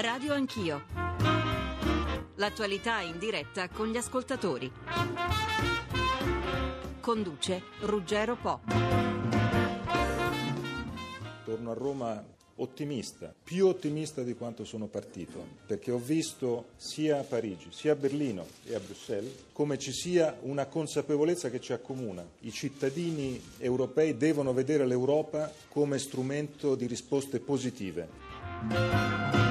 Radio Anch'io. L'attualità in diretta con gli ascoltatori. Conduce Ruggero Po. Torno a Roma ottimista, più ottimista di quanto sono partito, perché ho visto sia a Parigi, sia a Berlino e a Bruxelles come ci sia una consapevolezza che ci accomuna. I cittadini europei devono vedere l'Europa come strumento di risposte positive.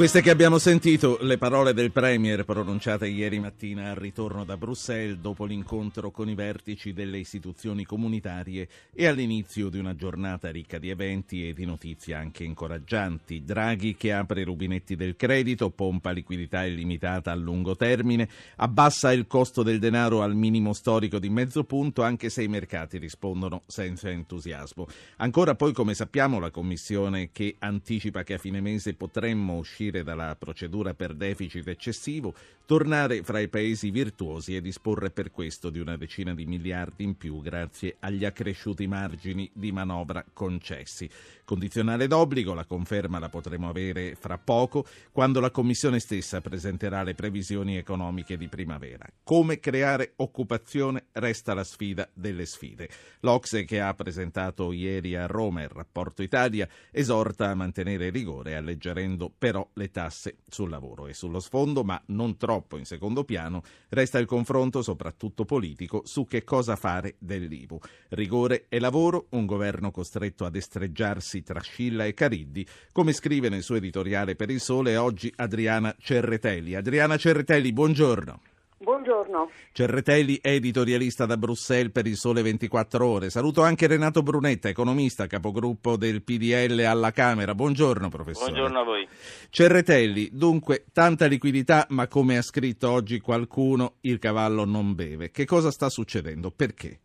Queste che abbiamo sentito, le parole del Premier pronunciate ieri mattina al ritorno da Bruxelles dopo l'incontro con i vertici delle istituzioni comunitarie e all'inizio di una giornata ricca di eventi e di notizie anche incoraggianti. Draghi che apre i rubinetti del credito, pompa liquidità illimitata a lungo termine, abbassa il costo del denaro al minimo storico di mezzo punto anche se i mercati rispondono senza entusiasmo. Ancora poi, come sappiamo, la Commissione che anticipa che a fine mese potremmo uscire uscire dalla procedura per deficit eccessivo, tornare fra i paesi virtuosi e disporre per questo di una decina di miliardi in più grazie agli accresciuti margini di manovra concessi. Condizionale d'obbligo, la conferma la potremo avere fra poco quando la Commissione stessa presenterà le previsioni economiche di primavera. Come creare occupazione resta la sfida delle sfide. L'Ocse che ha presentato ieri a Roma il rapporto Italia esorta a mantenere rigore alleggerendo però le tasse sul lavoro e sullo sfondo, ma non troppo in secondo piano, resta il confronto soprattutto politico su che cosa fare dell'IVU. Rigore e lavoro, un governo costretto a destreggiarsi tra Scilla e Cariddi, come scrive nel suo editoriale per il Sole oggi Adriana Cerretelli. Adriana Cerretelli, buongiorno. Buongiorno. Cerretelli, editorialista da Bruxelles per il Sole 24 Ore. Saluto anche Renato Brunetta, economista, capogruppo del PDL alla Camera. Buongiorno, professore. Buongiorno a voi. Cerretelli, dunque, tanta liquidità, ma come ha scritto oggi qualcuno, il cavallo non beve. Che cosa sta succedendo? Perché?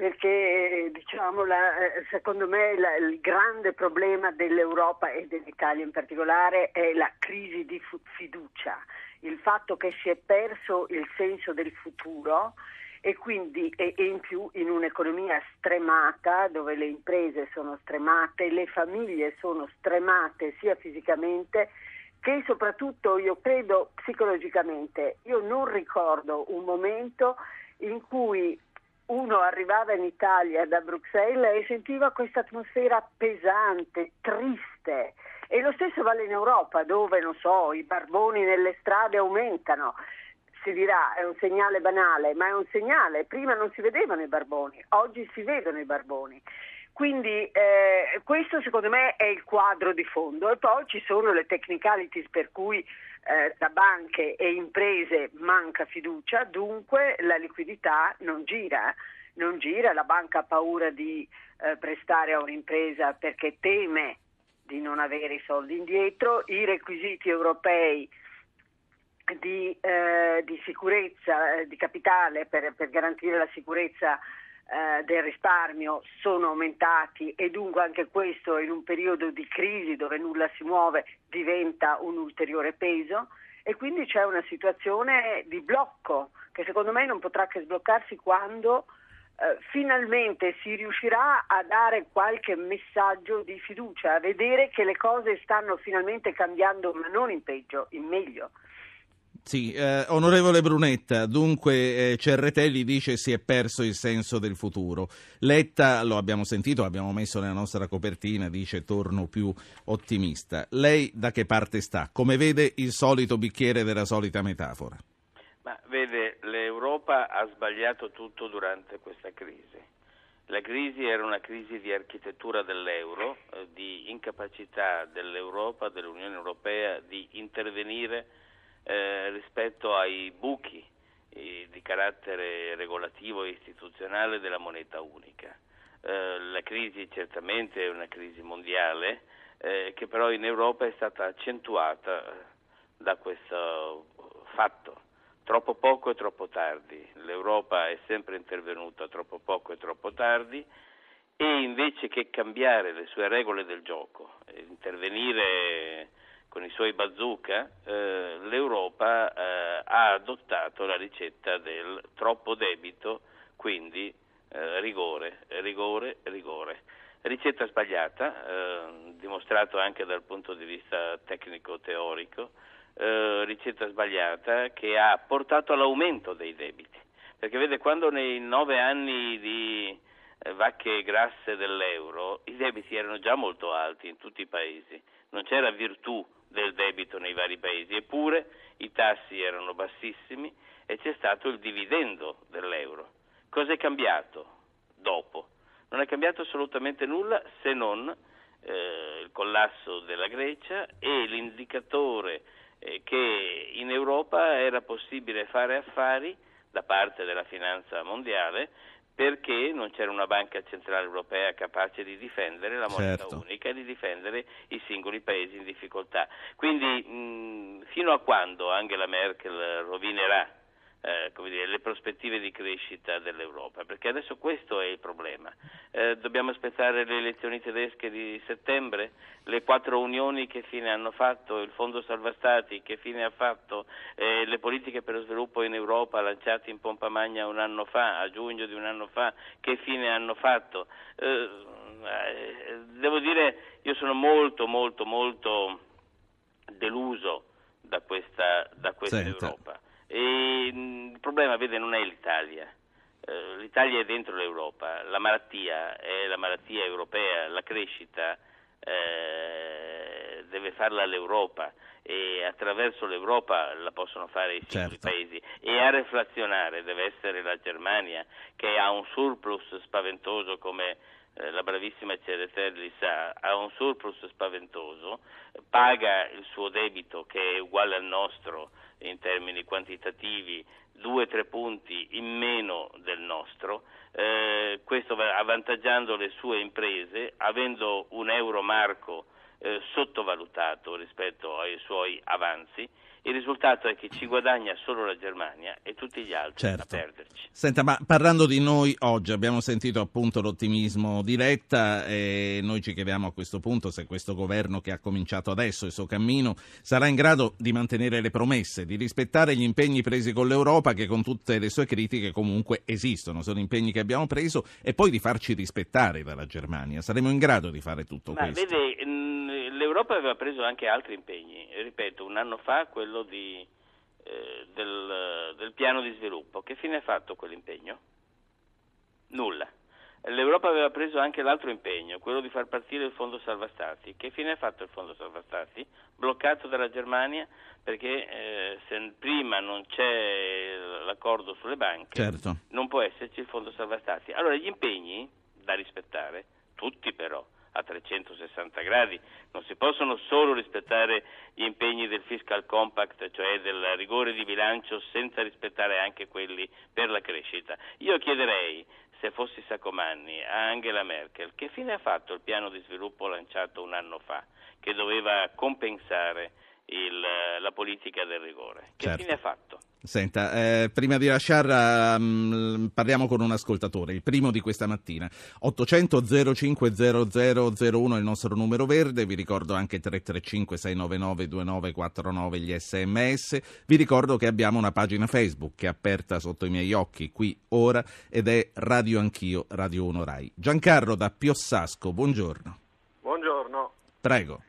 Perché diciamo, la, eh, secondo me la, il grande problema dell'Europa e dell'Italia in particolare è la crisi di fiducia, il fatto che si è perso il senso del futuro e quindi e, e in più in un'economia stremata dove le imprese sono stremate, le famiglie sono stremate sia fisicamente che soprattutto io credo psicologicamente. Io non ricordo un momento in cui uno arrivava in Italia da Bruxelles e sentiva questa atmosfera pesante, triste. E lo stesso vale in Europa, dove, non so, i barboni nelle strade aumentano. Si dirà, è un segnale banale, ma è un segnale. Prima non si vedevano i barboni, oggi si vedono i barboni. Quindi eh, questo secondo me è il quadro di fondo. E poi ci sono le technicalities per cui eh, da banche e imprese manca fiducia, dunque la liquidità non gira, non gira, la banca ha paura di eh, prestare a un'impresa perché teme di non avere i soldi indietro, i requisiti europei di, eh, di sicurezza, eh, di capitale per, per garantire la sicurezza eh, del risparmio sono aumentati e dunque anche questo in un periodo di crisi dove nulla si muove diventa un ulteriore peso e quindi c'è una situazione di blocco che secondo me non potrà che sbloccarsi quando eh, finalmente si riuscirà a dare qualche messaggio di fiducia, a vedere che le cose stanno finalmente cambiando ma non in peggio, in meglio. Sì, eh, onorevole Brunetta, dunque eh, Cerretelli dice si è perso il senso del futuro. Letta, lo abbiamo sentito, l'abbiamo messo nella nostra copertina, dice torno più ottimista. Lei da che parte sta? Come vede il solito bicchiere della solita metafora? Ma vede, l'Europa ha sbagliato tutto durante questa crisi. La crisi era una crisi di architettura dell'euro, eh, di incapacità dell'Europa, dell'Unione Europea di intervenire eh, rispetto ai buchi eh, di carattere regolativo e istituzionale della moneta unica. Eh, la crisi certamente è una crisi mondiale che però in Europa è stata accentuata da questo fatto. Troppo poco e troppo tardi. L'Europa è sempre intervenuta troppo poco e troppo tardi e invece che cambiare le sue regole del gioco, intervenire con i suoi bazooka, eh, l'Europa eh, ha adottato la ricetta del troppo debito, quindi eh, rigore, rigore, rigore. Ricetta sbagliata, eh, dimostrato anche dal punto di vista tecnico-teorico, eh, ricetta sbagliata che ha portato all'aumento dei debiti. Perché vede, quando nei nove anni di eh, vacche grasse dell'euro i debiti erano già molto alti in tutti i paesi, non c'era virtù del debito nei vari paesi, eppure i tassi erano bassissimi e c'è stato il dividendo dell'euro. Cosa è cambiato dopo? Non è cambiato assolutamente nulla se non eh, il collasso della Grecia e l'indicatore eh, che in Europa era possibile fare affari da parte della finanza mondiale perché non c'era una banca centrale europea capace di difendere la moneta certo. unica e di difendere i singoli paesi in difficoltà. Quindi mh, fino a quando Angela Merkel rovinerà eh, dire, le prospettive di crescita dell'Europa, perché adesso questo è il problema. Eh, dobbiamo aspettare le elezioni tedesche di settembre, le quattro unioni che fine hanno fatto, il Fondo Salva Stati che fine ha fatto, eh, le politiche per lo sviluppo in Europa lanciate in pompa magna un anno fa, a giugno di un anno fa, che fine hanno fatto. Eh, eh, devo dire, io sono molto, molto, molto deluso da questa, da questa Europa. E, il problema, vede, non è l'Italia. Eh, L'Italia è dentro l'Europa, la malattia è la malattia europea, la crescita eh, deve farla l'Europa e attraverso l'Europa la possono fare i singoli certo. paesi e a reflazionare deve essere la Germania che ha un surplus spaventoso come eh, la bravissima Ceretelli sa, ha un surplus spaventoso, paga il suo debito che è uguale al nostro in termini quantitativi due o tre punti in meno del nostro, eh, questo avvantaggiando le sue imprese, avendo un euro marco eh, sottovalutato rispetto ai suoi avanzi il risultato è che ci guadagna solo la Germania e tutti gli altri certo. a perderci. Senta, ma parlando di noi oggi, abbiamo sentito appunto l'ottimismo di Letta e noi ci chiediamo a questo punto se questo governo che ha cominciato adesso il suo cammino sarà in grado di mantenere le promesse, di rispettare gli impegni presi con l'Europa che con tutte le sue critiche comunque esistono, sono impegni che abbiamo preso e poi di farci rispettare dalla Germania. Saremo in grado di fare tutto ma questo? Vede, l'Europa aveva preso anche altri impegni, ripeto, un anno fa quello di, eh, del, del, piano di sviluppo. Che fine ha fatto quell'impegno? Nulla. L'Europa aveva preso anche l'altro impegno, quello di far partire il fondo salva stati. Che fine ha fatto il fondo salva stati? Bloccato dalla Germania perché eh, se prima non c'è l'accordo sulle banche, certo. non può esserci il fondo salva stati. Allora gli impegni da rispettare, tutti però, a 360 gradi, non si possono solo rispettare gli impegni del fiscal compact, cioè del rigore di bilancio, senza rispettare anche quelli per la crescita. Io chiederei, se fossi Saccomanni, a Angela Merkel, che fine ha fatto il piano di sviluppo lanciato un anno fa, che doveva compensare il, la politica del rigore? Che certo. fine ha fatto? Senta, eh, prima di lasciarla um, parliamo con un ascoltatore, il primo di questa mattina. 800 05 0001 è il nostro numero verde, vi ricordo anche 335 699 2949 gli sms, vi ricordo che abbiamo una pagina Facebook che è aperta sotto i miei occhi qui ora ed è Radio Anch'io, Radio 1 Rai. Giancarlo da Piossasco, buongiorno. Buongiorno. Prego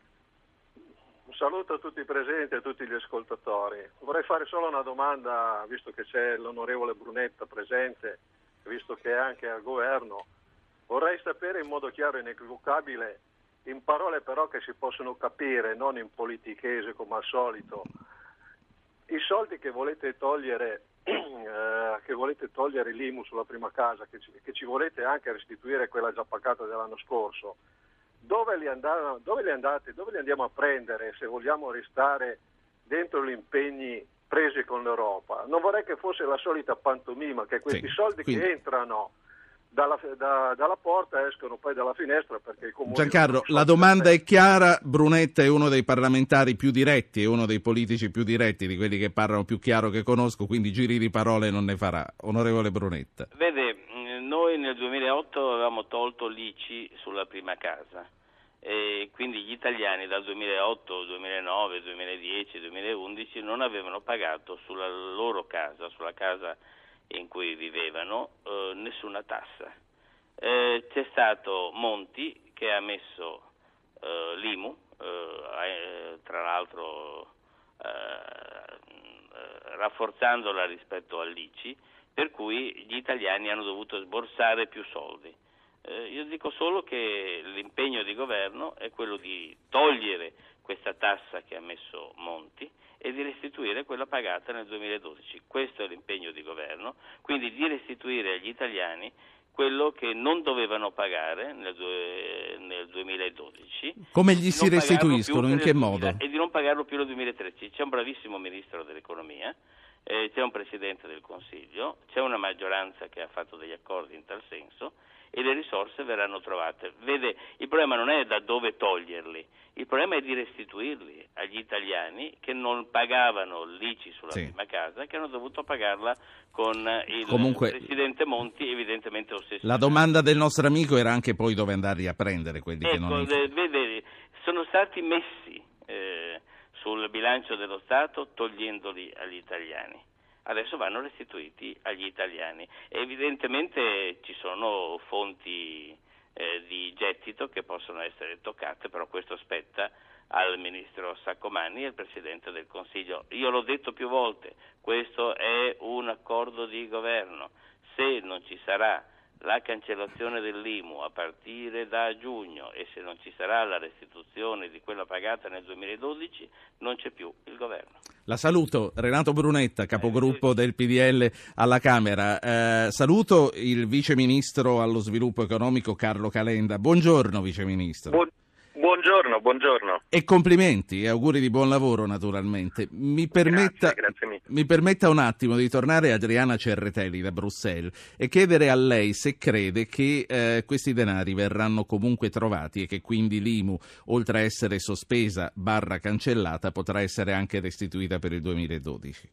saluto a tutti i presenti e a tutti gli ascoltatori. Vorrei fare solo una domanda, visto che c'è l'onorevole Brunetta presente, visto che è anche al governo. Vorrei sapere in modo chiaro e inequivocabile, in parole però che si possono capire, non in politichese come al solito, i soldi che volete togliere, eh, che volete togliere l'IMU sulla prima casa, che ci, che ci volete anche restituire quella già pagata dell'anno scorso, dove li, andano, dove li andate, dove li andiamo a prendere se vogliamo restare dentro gli impegni presi con l'Europa? Non vorrei che fosse la solita pantomima, che questi sì, soldi quindi... che entrano dalla, da, dalla, porta escono poi dalla finestra perché il comune... Giancarlo, la domanda è chiara, Brunetta è uno dei parlamentari più diretti, è uno dei politici più diretti, di quelli che parlano più chiaro che conosco, quindi giri di parole non ne farà. Onorevole Brunetta. Vede, noi nel 2008 avevamo tolto l'ICI sulla prima casa e quindi gli italiani dal 2008, 2009, 2010, 2011 non avevano pagato sulla loro casa, sulla casa in cui vivevano, eh, nessuna tassa. eh, c'è stato Monti che ha messo eh, l'IMU, eh, tra l'altro rafforzandola rispetto all'ICI, per cui gli italiani hanno dovuto sborsare più soldi. Eh, io dico solo che l'impegno di governo è quello di togliere questa tassa che ha messo Monti e di restituire quella pagata nel 2012. Questo è l'impegno di governo, quindi di restituire agli italiani quello che non dovevano pagare nel, nel 2012. Come gli si restituiscono? In che modo? E di non pagarlo più nel 2013. C'è un bravissimo ministro dell'economia, eh, c'è un presidente del Consiglio, c'è una maggioranza che ha fatto degli accordi in tal senso e le risorse verranno trovate. Vede, il problema non è da dove toglierli, il problema è di restituirli agli italiani che non pagavano l'ICI sulla sì. prima casa, che hanno dovuto pagarla con il Comunque, Presidente Monti evidentemente ossessionato. La domanda del nostro amico era anche poi dove andarli a prendere quelli ecco, che non... Vede, sono stati messi eh, sul bilancio dello Stato togliendoli agli italiani adesso vanno restituiti agli italiani. Evidentemente ci sono fonti eh, di gettito che possono essere toccate, però questo spetta al ministro Saccomani e al Presidente del Consiglio. Io l'ho detto più volte, questo è un accordo di governo. Se non ci sarà la cancellazione dell'IMU a partire da giugno e se non ci sarà la restituzione di quella pagata nel 2012 non c'è più il governo. La saluto, Renato Brunetta, capogruppo del PDL alla Camera. Eh, saluto il Vice Ministro allo Sviluppo Economico Carlo Calenda. Buongiorno Vice Ministro. Buon... Buongiorno, buongiorno. E complimenti e auguri di buon lavoro naturalmente. Mi permetta, grazie, grazie mi permetta, un attimo di tornare a Adriana Cerretelli da Bruxelles e chiedere a lei se crede che eh, questi denari verranno comunque trovati e che quindi l'IMU, oltre a essere sospesa barra cancellata, potrà essere anche restituita per il 2012.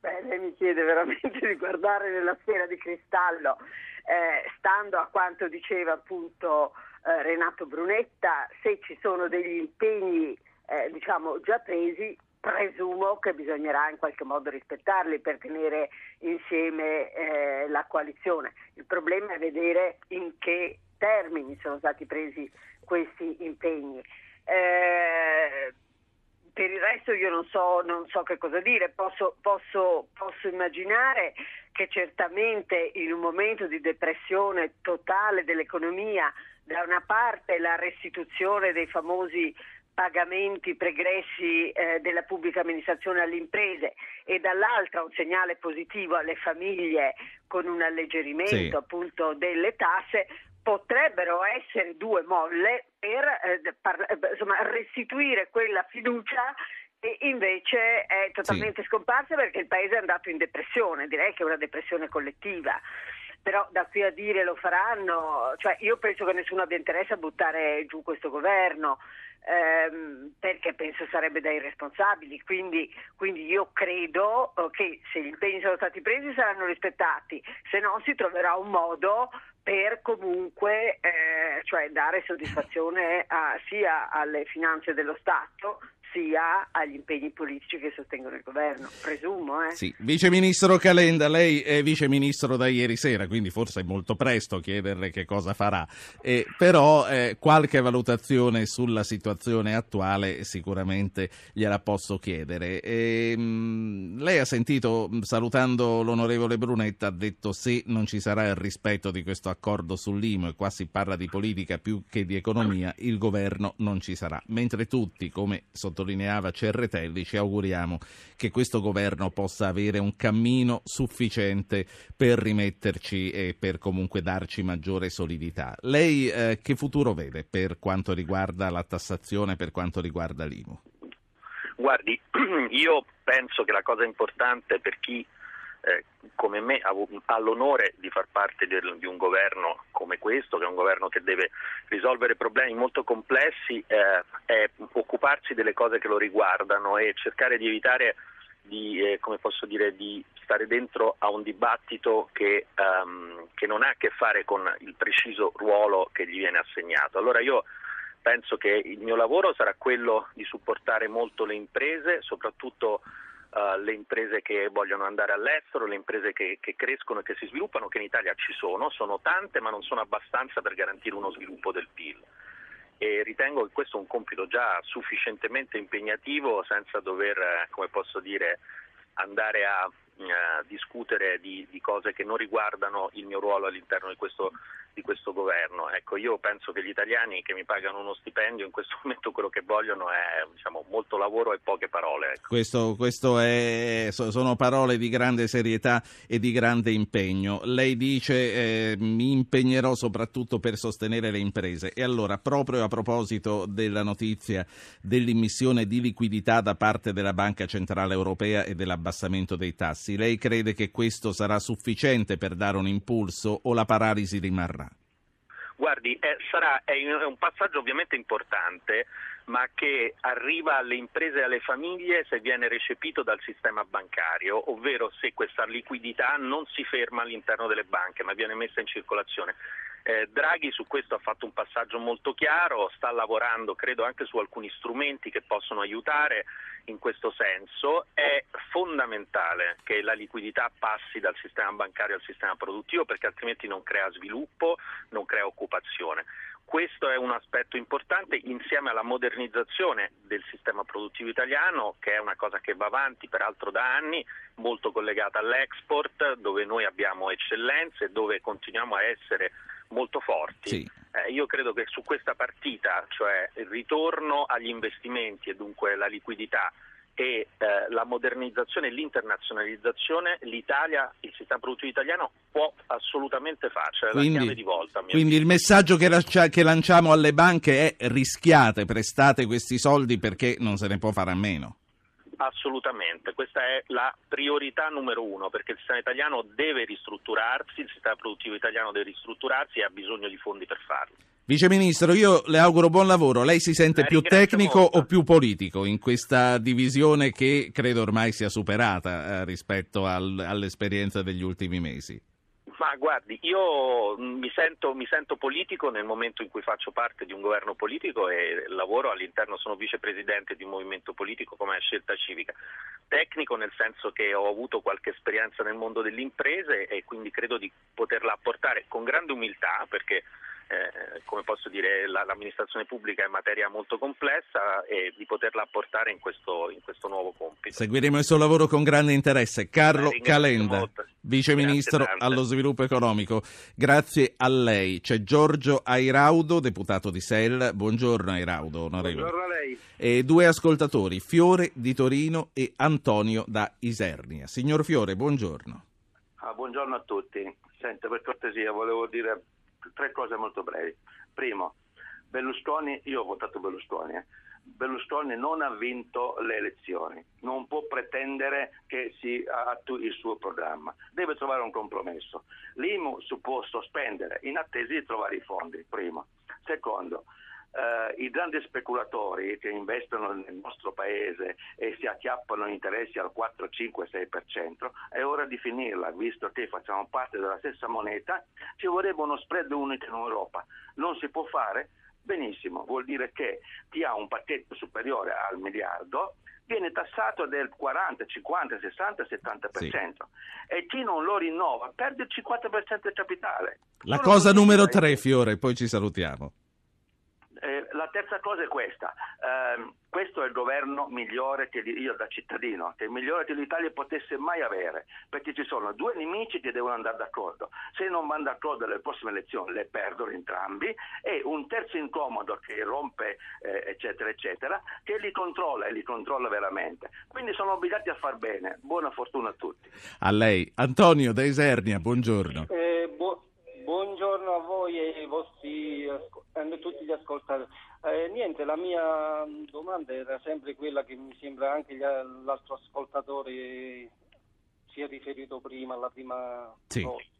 Beh, lei mi chiede veramente di guardare nella sfera di cristallo, eh, stando a quanto diceva appunto eh, Renato Brunetta, se ci sono degli impegni eh, diciamo già presi, presumo che bisognerà in qualche modo rispettarli per tenere insieme eh, la coalizione. Il problema è vedere in che termini sono stati presi questi impegni. Eh, per il resto io non so, non so che cosa dire, posso, posso, posso, immaginare che certamente in un momento di depressione totale dell'economia da una parte la restituzione dei famosi pagamenti pregressi eh, della pubblica amministrazione alle imprese e dall'altra un segnale positivo alle famiglie con un alleggerimento sì. appunto delle tasse potrebbero essere due molle per eh, par- eh, insomma, restituire quella fiducia che invece è totalmente sì. scomparsa perché il paese è andato in depressione, direi che è una depressione collettiva però da qui a dire lo faranno, cioè io penso che nessuno abbia interesse a buttare giù questo governo. Ehm, perché penso sarebbe da irresponsabili, quindi, quindi io credo eh, che se gli impegni sono stati presi saranno rispettati, se no si troverà un modo per comunque eh, cioè dare soddisfazione a, sia alle finanze dello Stato sia agli impegni politici che sostengono il governo, presumo. Eh? Sì. Vice Ministro Calenda, lei è Vice Ministro da ieri sera, quindi forse è molto presto chiederle che cosa farà, eh, però eh, qualche valutazione sulla situazione attuale sicuramente gliela posso chiedere. E, ehm, mh, lei ha sentito, salutando l'onorevole Brunetta, ha detto se non ci sarà il rispetto di questo accordo sull'IMO, e qua si parla di politica più che di economia, il governo non ci sarà, mentre tutti, come sottolineato, sottolineava Cerretelli, ci auguriamo che questo governo possa avere un cammino sufficiente per rimetterci e per comunque darci maggiore solidità. Lei eh, che futuro vede per quanto riguarda la tassazione, per quanto riguarda l'IMU? Guardi, io penso che la cosa importante per chi eh, come me ha l'onore di far parte del, di un governo come questo, che è un governo che deve risolvere problemi molto complessi, eh, è occuparsi delle cose che lo riguardano e cercare di evitare di, eh, dire, di stare dentro a un dibattito che, um, che non ha a che fare con il preciso ruolo che gli viene assegnato. Allora io penso che il mio lavoro sarà quello di supportare molto le imprese, soprattutto Uh, le imprese che vogliono andare all'estero, le imprese che, che, crescono e che si sviluppano, che in Italia ci sono, sono tante ma non sono abbastanza per garantire uno sviluppo del PIL. E ritengo che questo è un compito già sufficientemente impegnativo senza dover, eh, come posso dire, andare a eh, discutere di, di, cose che non riguardano il mio ruolo all'interno di questo, di questo, governo. Ecco, io penso che gli italiani che mi pagano uno stipendio in questo momento quello che vogliono è diciamo, molto lavoro e poche parole. Ecco. Questo, questo è, sono parole di grande serietà e di grande impegno. Lei dice eh, mi impegnerò soprattutto per sostenere le imprese e allora proprio a proposito della notizia dell'immissione di liquidità da parte della Banca Centrale Europea e dell'abbassamento dei tassi, lei crede che questo sarà sufficiente per dare un impulso o la paralisi rimarrà? Guardi, eh, sarà, è un passaggio ovviamente importante, ma che arriva alle imprese e alle famiglie se viene recepito dal sistema bancario, ovvero se questa liquidità non si ferma all'interno delle banche, ma viene messa in circolazione. Eh, Draghi su questo ha fatto un passaggio molto chiaro, sta lavorando credo anche su alcuni strumenti che possono aiutare in questo senso. È fondamentale che la liquidità passi dal sistema bancario al sistema produttivo perché altrimenti non crea sviluppo, non crea occupazione. Questo è un aspetto importante insieme alla modernizzazione del sistema produttivo italiano, che è una cosa che va avanti peraltro da anni, molto collegata all'export, dove noi abbiamo eccellenze, dove continuiamo a essere molto forti. Sì. Eh, io credo che su questa partita, cioè il ritorno agli investimenti e dunque la liquidità e eh, la modernizzazione e l'internazionalizzazione, l'Italia, il sistema produttivo italiano può assolutamente farcela, quindi, la chiave di volta. Quindi il messaggio che, lascia, che lanciamo alle banche è rischiate, prestate questi soldi perché non se ne può fare a meno. Assolutamente, questa è la priorità numero uno perché il sistema italiano deve ristrutturarsi, il sistema produttivo italiano deve ristrutturarsi e ha bisogno di fondi per farlo. Vice Ministro, io le auguro buon lavoro. Lei si sente La più tecnico molto. o più politico in questa divisione che credo ormai sia superata eh, rispetto al, all'esperienza degli ultimi mesi? Ma guardi, io mi sento, mi sento, politico nel momento in cui faccio parte di un governo politico e lavoro all'interno, sono vicepresidente di un movimento politico come scelta civica. Tecnico nel senso che ho avuto qualche esperienza nel mondo delle imprese e quindi credo di poterla apportare con grande umiltà perché eh, come posso dire, la, l'amministrazione pubblica è materia molto complessa e di poterla apportare in questo, in questo nuovo compito. Seguiremo il suo lavoro con grande interesse. Carlo Beh, Calenda, molto. Vice Ministro allo Sviluppo Economico. Grazie a lei. C'è Giorgio Airaudo, deputato di SEL. Buongiorno Airaudo, onorevole. Buongiorno a lei. E due ascoltatori, Fiore di Torino e Antonio da Isernia. Signor Fiore, buongiorno. Ah, buongiorno a tutti. Senta, per cortesia, volevo dire tre cose molto brevi. Primo, Berlusconi, io ho votato Berlusconi, eh. Berlusconi non ha vinto le elezioni, non può pretendere che si attui il suo programma, deve trovare un compromesso. L'IMU si può sospendere in attesa di trovare i fondi, primo. Secondo, Uh, i grandi speculatori che investono nel nostro paese e si acchiappano interessi al 4, 5, 6%, è ora di finirla, visto che facciamo parte della stessa moneta, ci vorrebbe uno spread unico in Europa. Non si può fare? Benissimo, vuol dire che chi ha un pacchetto superiore al miliardo viene tassato del 40, 50, 60, 70% sì. e chi non lo rinnova perde il 50% del capitale. La Solo cosa numero 3, Fiore, poi ci salutiamo. Eh, la terza cosa è questa, eh, questo è il governo migliore che io da cittadino, che è il migliore che l'Italia potesse mai avere, perché ci sono due nemici che devono andare d'accordo, se non vanno d'accordo alle prossime elezioni le perdono entrambi e un terzo incomodo che rompe eh, eccetera eccetera, che li controlla e li controlla veramente, quindi sono obbligati a far bene, buona fortuna a tutti. A lei, Antonio da Isernia, buongiorno. Eh, bu- buongiorno a voi e ai vostri a tutti gli ascoltatori. Eh, niente, la mia domanda era sempre quella che mi sembra anche l'altro ascoltatore si è riferito prima, alla prima sì. volta.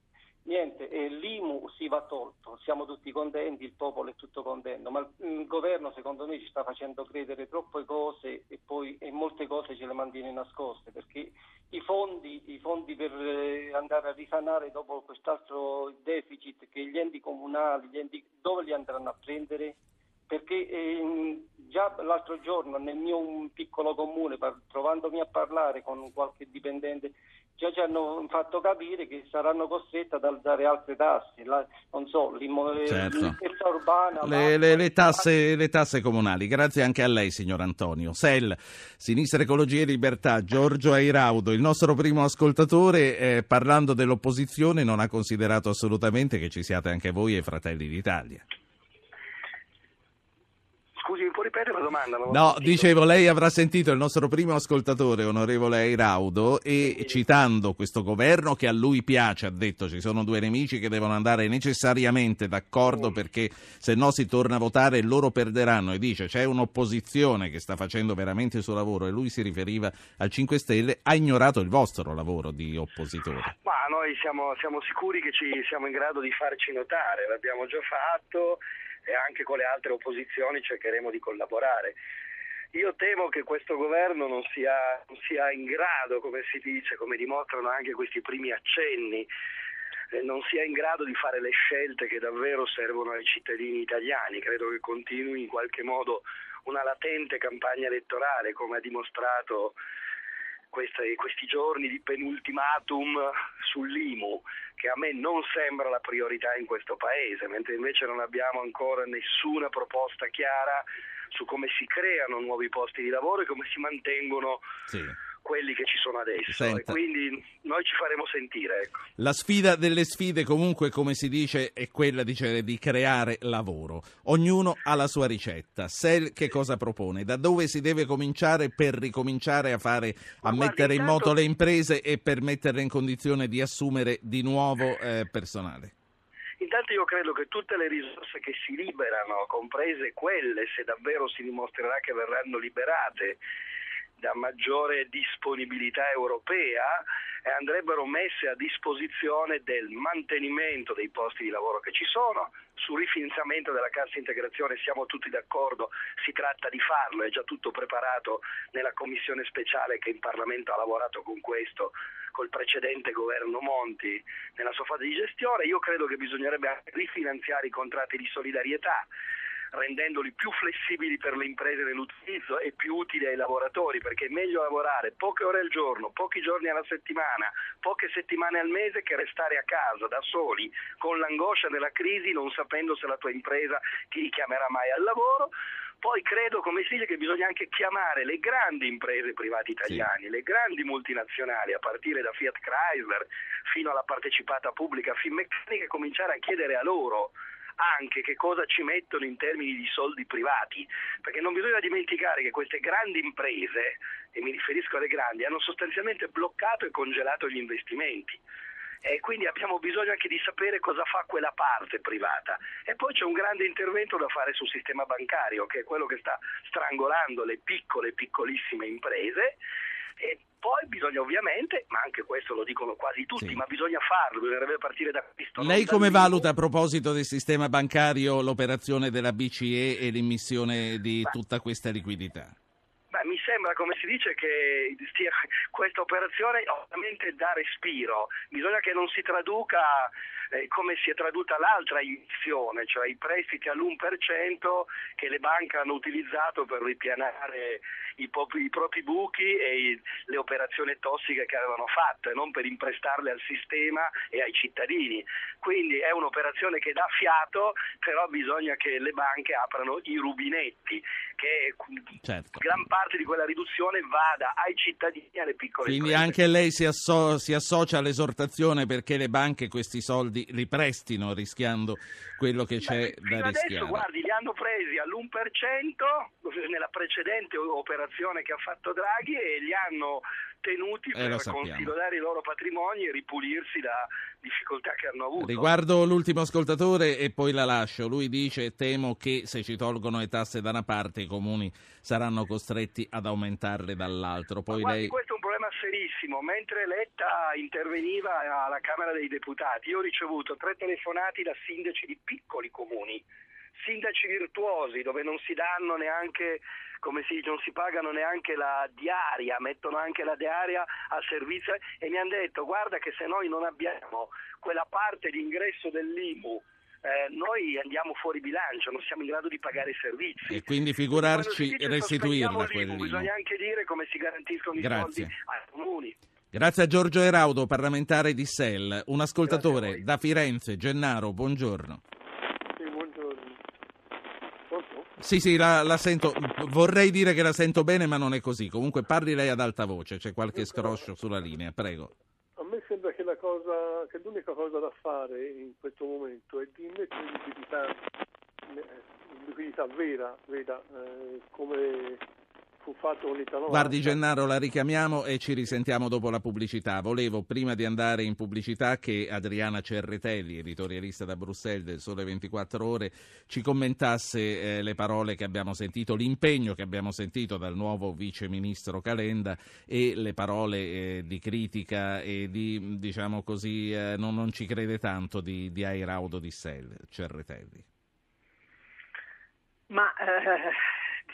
Niente, eh, l'IMU si va tolto, siamo tutti contenti, il popolo è tutto contento, ma il, il governo secondo me ci sta facendo credere troppe cose e poi e molte cose ce le mantiene nascoste, perché i fondi, i fondi per eh, andare a risanare dopo quest'altro deficit che gli enti comunali, gli enti, dove li andranno a prendere? Perché eh, già l'altro giorno nel mio piccolo comune, par- trovandomi a parlare con qualche dipendente, già ci hanno fatto capire che saranno costretti ad alzare altre tasse, la, non so, certo. urbana. Le, le, le, tasse, le, tasse, comunali. Grazie anche a lei, signor Antonio. SEL, Sinistra Ecologia e Libertà, Giorgio Airaudo, il nostro primo ascoltatore, eh, parlando dell'opposizione, non ha considerato assolutamente che ci siate anche voi e Fratelli d'Italia. Ripetere la domanda? No, dicevo, lei avrà sentito il nostro primo ascoltatore, onorevole Airaudo, e sì. citando questo governo che a lui piace, ha detto ci sono due nemici che devono andare necessariamente d'accordo sì. perché se no si torna a votare e loro perderanno. E dice c'è un'opposizione che sta facendo veramente il suo lavoro e lui si riferiva al 5 Stelle, ha ignorato il vostro lavoro di oppositore. Ma noi siamo, siamo sicuri che ci siamo in grado di farci notare, l'abbiamo già fatto e anche con le altre opposizioni cercheremo di collaborare. Io temo che questo governo non sia, non sia in grado, come si dice, come dimostrano anche questi primi accenni, eh, non sia in grado di fare le scelte che davvero servono ai cittadini italiani. Credo che continui in qualche modo una latente campagna elettorale, come ha dimostrato questi, questi giorni di penultimatum sull'IMU, che a me non sembra la priorità in questo Paese, mentre invece non abbiamo ancora nessuna proposta chiara su come si creano nuovi posti di lavoro e come si mantengono sì quelli che ci sono adesso e quindi noi ci faremo sentire. Ecco. La sfida delle sfide comunque, come si dice, è quella dice, di creare lavoro. Ognuno ha la sua ricetta. Sel che cosa propone? Da dove si deve cominciare per ricominciare a, fare, a guardi, mettere in moto le imprese e per metterle in condizione di assumere di nuovo eh, personale? Intanto io credo che tutte le risorse che si liberano, comprese quelle, se davvero si dimostrerà che verranno liberate, da maggiore disponibilità europea eh, andrebbero messe a disposizione del mantenimento dei posti di lavoro che ci sono, sul rifinanziamento della cassa integrazione siamo tutti d'accordo, si tratta di farlo, è già tutto preparato nella commissione speciale che in Parlamento ha lavorato con questo, col precedente governo Monti nella sua fase di gestione, io credo che bisognerebbe rifinanziare i contratti di solidarietà rendendoli più flessibili per le imprese nell'utilizzo e più utili ai lavoratori, perché è meglio lavorare poche ore al giorno, pochi giorni alla settimana, poche settimane al mese che restare a casa da soli con l'angoscia della crisi non sapendo se la tua impresa ti richiamerà mai al lavoro. Poi credo, come si dice, che bisogna anche chiamare le grandi imprese private italiane, sì. le grandi multinazionali, a partire da Fiat Chrysler fino alla partecipata pubblica Finmeccanica, e cominciare a chiedere a loro anche che cosa ci mettono in termini di soldi privati, perché non bisogna dimenticare che queste grandi imprese, e mi riferisco alle grandi, hanno sostanzialmente bloccato e congelato gli investimenti e quindi abbiamo bisogno anche di sapere cosa fa quella parte privata. E poi c'è un grande intervento da fare sul sistema bancario, che è quello che sta strangolando le piccole piccolissime imprese. E poi bisogna ovviamente, ma anche questo lo dicono quasi tutti, sì. ma bisogna farlo, bisognerebbe partire da questo. Lei come valuta a proposito del sistema bancario l'operazione della BCE e l'immissione di Beh. tutta questa liquidità? Beh, mi sembra, come si dice, che questa operazione ovviamente dà respiro, bisogna che non si traduca eh, come si è tradotta l'altra iniezione, cioè i prestiti all'1% che le banche hanno utilizzato per ripianare i, propri, i propri buchi e i, le operazioni tossiche che avevano fatto e non per imprestarle al sistema e ai cittadini. Quindi è un'operazione che dà fiato, però bisogna che le banche aprano i rubinetti, che certo. gran parte di quella riduzione vada ai cittadini e alle piccole Quindi imprese. anche lei si, asso- si associa all'esortazione perché le banche questi soldi li prestino rischiando quello che c'è da rischiare. Adesso guardi, li hanno presi all'1% nella precedente operazione che ha fatto Draghi e li hanno tenuti eh, per considerare i loro patrimoni e ripulirsi da difficoltà che hanno avuto. Riguardo l'ultimo ascoltatore e poi la lascio, lui dice temo che se ci tolgono le tasse da una parte i comuni saranno costretti ad aumentarle dall'altro. Poi lei... Questo serissimo, mentre Letta interveniva alla Camera dei Deputati io ho ricevuto tre telefonati da sindaci di piccoli comuni sindaci virtuosi dove non si danno neanche come si dice, non si pagano neanche la diaria, mettono anche la diaria al servizio e mi hanno detto guarda che se noi non abbiamo quella parte di ingresso dell'IMU eh, noi andiamo fuori bilancio, non siamo in grado di pagare i servizi. E quindi figurarci restituirla quell'IMU. Bisogna anche dire come si garantiscono i Grazie. soldi ai comuni. Grazie a Giorgio Eraudo, parlamentare di SEL. Un ascoltatore da Firenze, Gennaro, buongiorno. Sì, sì, la, la sento. Vorrei dire che la sento bene, ma non è così. Comunque parli lei ad alta voce, c'è qualche scroscio sulla linea, prego. A me sembra che, la cosa, che l'unica cosa da fare in questo momento è di mettere liquidità, eh, liquidità vera, vera eh, come fu fatto con l'Italia. Guardi Gennaro, la richiamiamo e ci risentiamo dopo la pubblicità. Volevo, prima di andare in pubblicità, che Adriana Cerretelli, editorialista da Bruxelles del Sole 24 Ore, ci commentasse eh, le parole che abbiamo sentito, l'impegno che abbiamo sentito dal nuovo vice ministro Calenda e le parole eh, di critica e di, diciamo così, eh, non, non, ci crede tanto di, di Airaudo di Sel, Cerretelli. Ma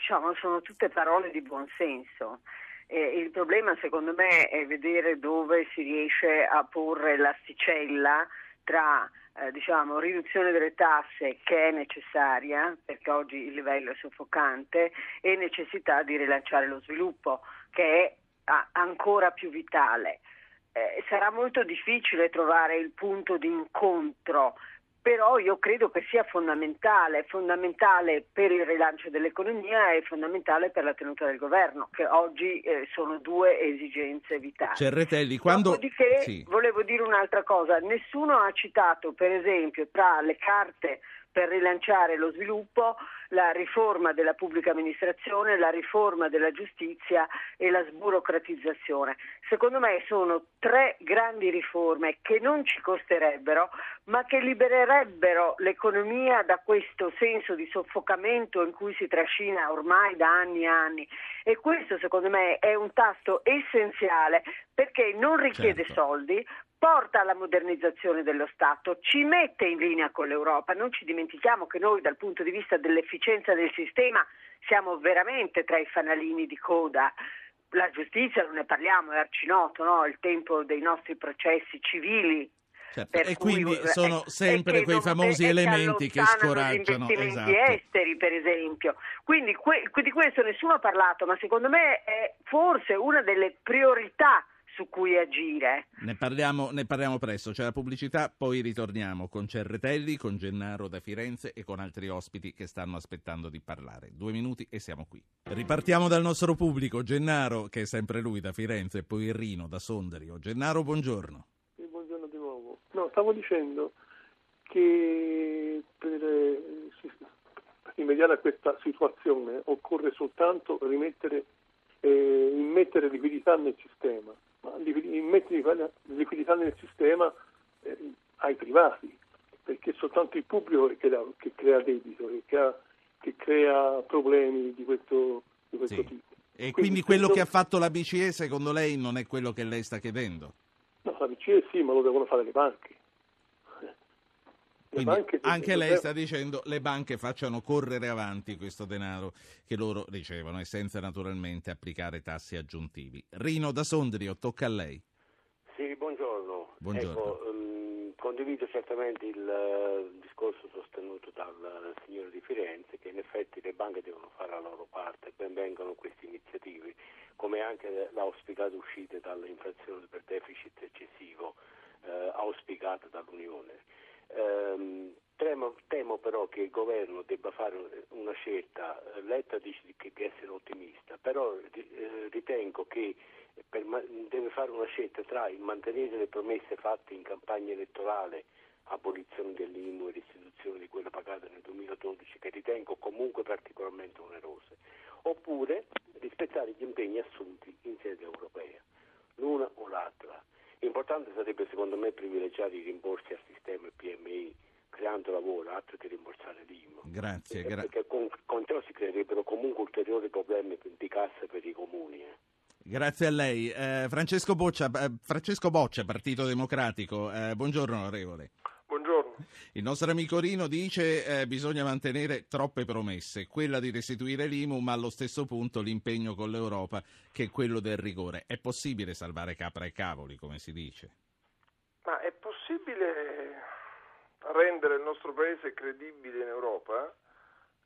diciamo sono tutte parole di buonsenso. Eh, il problema secondo me è vedere dove si riesce a porre l'asticella tra eh, diciamo, riduzione delle tasse che è necessaria perché oggi il livello è soffocante e necessità di rilanciare lo sviluppo che è ancora più vitale. Eh, sarà molto difficile trovare il punto di incontro però io credo che sia fondamentale, fondamentale per il rilancio dell'economia e fondamentale per la tenuta del governo, che oggi eh, sono due esigenze vitali. Cerretelli, quando... Dopodiché sì. volevo dire un'altra cosa, nessuno ha citato per esempio tra le carte per rilanciare lo sviluppo, la riforma della pubblica amministrazione, la riforma della giustizia e la sburocratizzazione. Secondo me sono tre grandi riforme che non ci costerebbero, ma che libererebbero l'economia da questo senso di soffocamento in cui si trascina ormai da anni e anni. E questo secondo me è un tasto essenziale perché non richiede Certo. soldi, porta alla modernizzazione dello Stato, ci mette in linea con l'Europa. Non ci dimentichiamo che noi dal punto di vista dell'efficienza del sistema siamo veramente tra i fanalini di coda. La giustizia, non ne parliamo, è arcinoto, no? il tempo dei nostri processi civili. Certo, per E cui, quindi eh, sono sempre quei famosi elementi che scoraggiano. gli investimenti Esatto. esteri, per esempio. Quindi que- di questo nessuno ha parlato, ma secondo me è forse una delle priorità su cui agire. Ne parliamo, ne parliamo presto, c'è la pubblicità, poi ritorniamo con Cerretelli, con Gennaro da Firenze e con altri ospiti che stanno aspettando di parlare. Due minuti e siamo qui. Ripartiamo dal nostro pubblico, Gennaro, che è sempre lui da Firenze, e poi Rino da Sondrio. Gennaro, buongiorno. Sì, buongiorno di nuovo. No, stavo dicendo che per eh, rimediare a questa situazione occorre soltanto rimettere, eh, immettere liquidità nel sistema, immettere liquidità- nel sistema eh, ai privati, perché è soltanto il pubblico che crea, che crea debito, che crea, che crea problemi di questo, di questo Sì. tipo. E quindi quello questo- che ha fatto la BCE, secondo lei, non è quello che lei sta chiedendo? No, la BCE sì, ma lo devono fare le banche. Quindi anche lei sta dicendo le banche facciano correre avanti questo denaro che loro ricevono e senza naturalmente applicare tassi aggiuntivi. Rino da Sondrio, tocca a lei. Sì, buongiorno. Buongiorno. Ecco, ehm, condivido certamente il eh, discorso sostenuto dal signore di Firenze che in effetti le banche devono fare la loro parte, ben vengano queste iniziative, come anche l'auspicata uscita dall'inflazione per deficit eccessivo eh, auspicata dall'Unione. Ehm, temo, temo però che il governo debba fare una scelta, Letta dice di- essere ottimista, però eh, ritengo che per deve fare una scelta tra il mantenere le promesse fatte in campagna elettorale, abolizione dell'IMU e restituzione di quella pagata nel 2012, che ritengo comunque particolarmente onerose, oppure rispettare gli impegni assunti in sede europea, l'una o l'altra. Importante sarebbe secondo me privilegiare i rimborsi al sistema PMI, creando lavoro, altro che rimborsare l'IMU. Grazie. Eh, gra- perché con, con ciò si creerebbero comunque ulteriori problemi di cassa per i comuni. eh. Grazie a lei. Eh, Francesco, Boccia, eh, Francesco Boccia, Partito Democratico. Eh, buongiorno onorevole. Il nostro amico Rino dice eh, bisogna mantenere troppe promesse, quella di restituire l'IMU, ma allo stesso punto l'impegno con l'Europa che è quello del rigore. È possibile salvare capra e cavoli, come si dice? Ma è possibile rendere il nostro paese credibile in Europa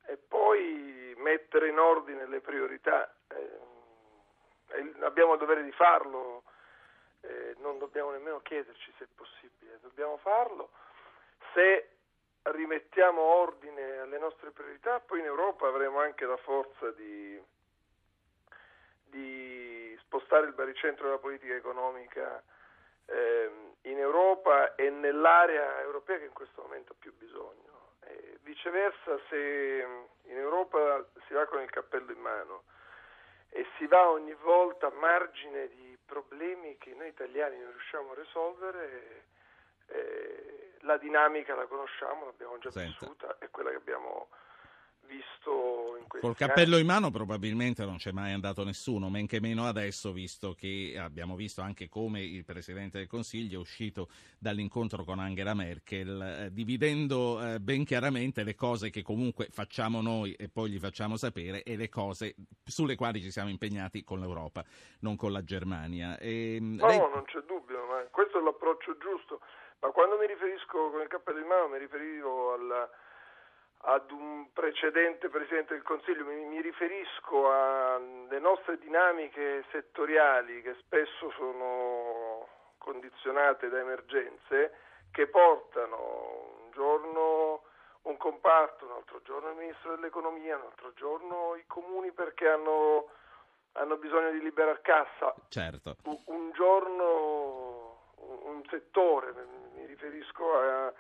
e poi mettere in ordine le priorità. Eh, abbiamo il dovere di farlo, eh, non dobbiamo nemmeno chiederci se è possibile, dobbiamo farlo. Se rimettiamo ordine alle nostre priorità, poi in Europa avremo anche la forza di, di spostare il baricentro della politica economica eh, in Europa e nell'area europea che in questo momento ha più bisogno. E viceversa, se in Europa si va con il cappello in mano e si va ogni volta a margine di problemi che noi italiani non riusciamo a risolvere, eh, la dinamica la conosciamo, l'abbiamo già Senta. vissuta, è quella che abbiamo visto in questi Col cappello anni. in mano probabilmente non c'è mai andato nessuno, men che meno adesso, visto che abbiamo visto anche come il Presidente del Consiglio è uscito dall'incontro con Angela Merkel, eh, dividendo eh, ben chiaramente le cose che comunque facciamo noi e poi gli facciamo sapere e le cose sulle quali ci siamo impegnati con l'Europa, non con la Germania. E, ehm, no, lei... non c'è dubbio, ma questo è l'approccio giusto. Ma quando mi riferisco con il cappello in mano mi riferivo alla ad un precedente Presidente del Consiglio, mi, mi, riferisco alle nostre dinamiche settoriali che spesso sono condizionate da emergenze che portano un giorno un comparto, un altro giorno il Ministro dell'Economia, un altro giorno i comuni perché hanno, hanno bisogno di liberare cassa. Certo. Un, un giorno un, settore, riferisco a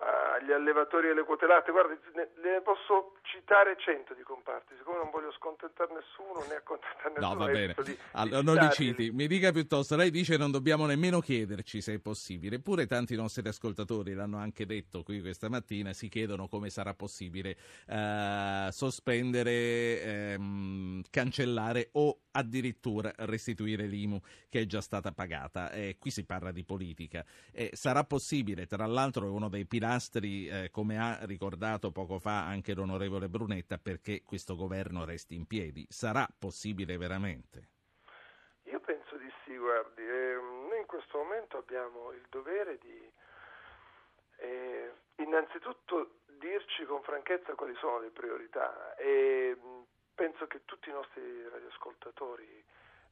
agli allevatori e alle quote latte. Guardi, ne, posso citare cento di comparti, siccome non voglio scontentare nessuno né accontentare nessuno. No, va bene, di, allora, non li citi. Mi dica piuttosto, lei dice non dobbiamo nemmeno chiederci se è possibile, eppure tanti nostri ascoltatori l'hanno anche detto qui questa mattina, si chiedono come sarà possibile eh, sospendere, ehm, cancellare o addirittura restituire l'IMU che è già stata pagata. Eh, qui si parla di politica. Eh, sarà possibile, tra l'altro è uno dei pilastri, eh, come ha ricordato poco fa anche l'onorevole Brunetta, perché questo governo resti in piedi. Sarà possibile veramente? Io penso di sì, guardi. Ehm, noi in questo momento abbiamo il dovere di eh, innanzitutto dirci con franchezza quali sono le priorità e penso che tutti i nostri radioascoltatori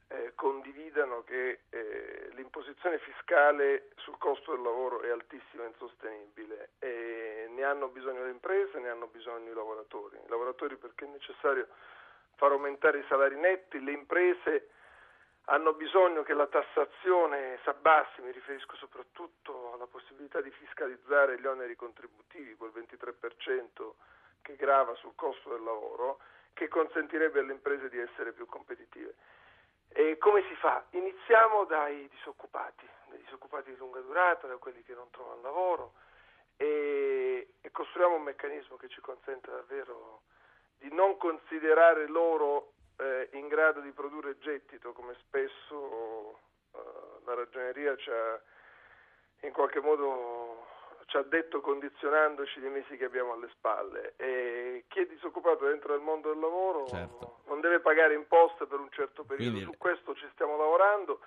eh, condividano che eh, l'imposizione fiscale sul costo del lavoro è altissima e insostenibile e ne hanno bisogno le imprese, ne hanno bisogno i lavoratori. I lavoratori perché è necessario far aumentare i salari netti, le imprese hanno bisogno che la tassazione si abbassi, mi riferisco soprattutto alla possibilità di fiscalizzare gli oneri contributivi, quel 23% che grava sul costo del lavoro che consentirebbe alle imprese di essere più competitive. Come si fa? Iniziamo dai disoccupati, dai disoccupati di lunga durata, da quelli che non trovano lavoro e, e costruiamo un meccanismo che ci consenta davvero di non considerare loro eh, in grado di produrre gettito, come spesso eh, la ragioneria ci ha in qualche modo ci ha detto condizionandoci dei mesi che abbiamo alle spalle. E chi è disoccupato dentro il mondo del lavoro certo. non deve pagare imposte per un certo periodo, Quindi... su questo ci stiamo lavorando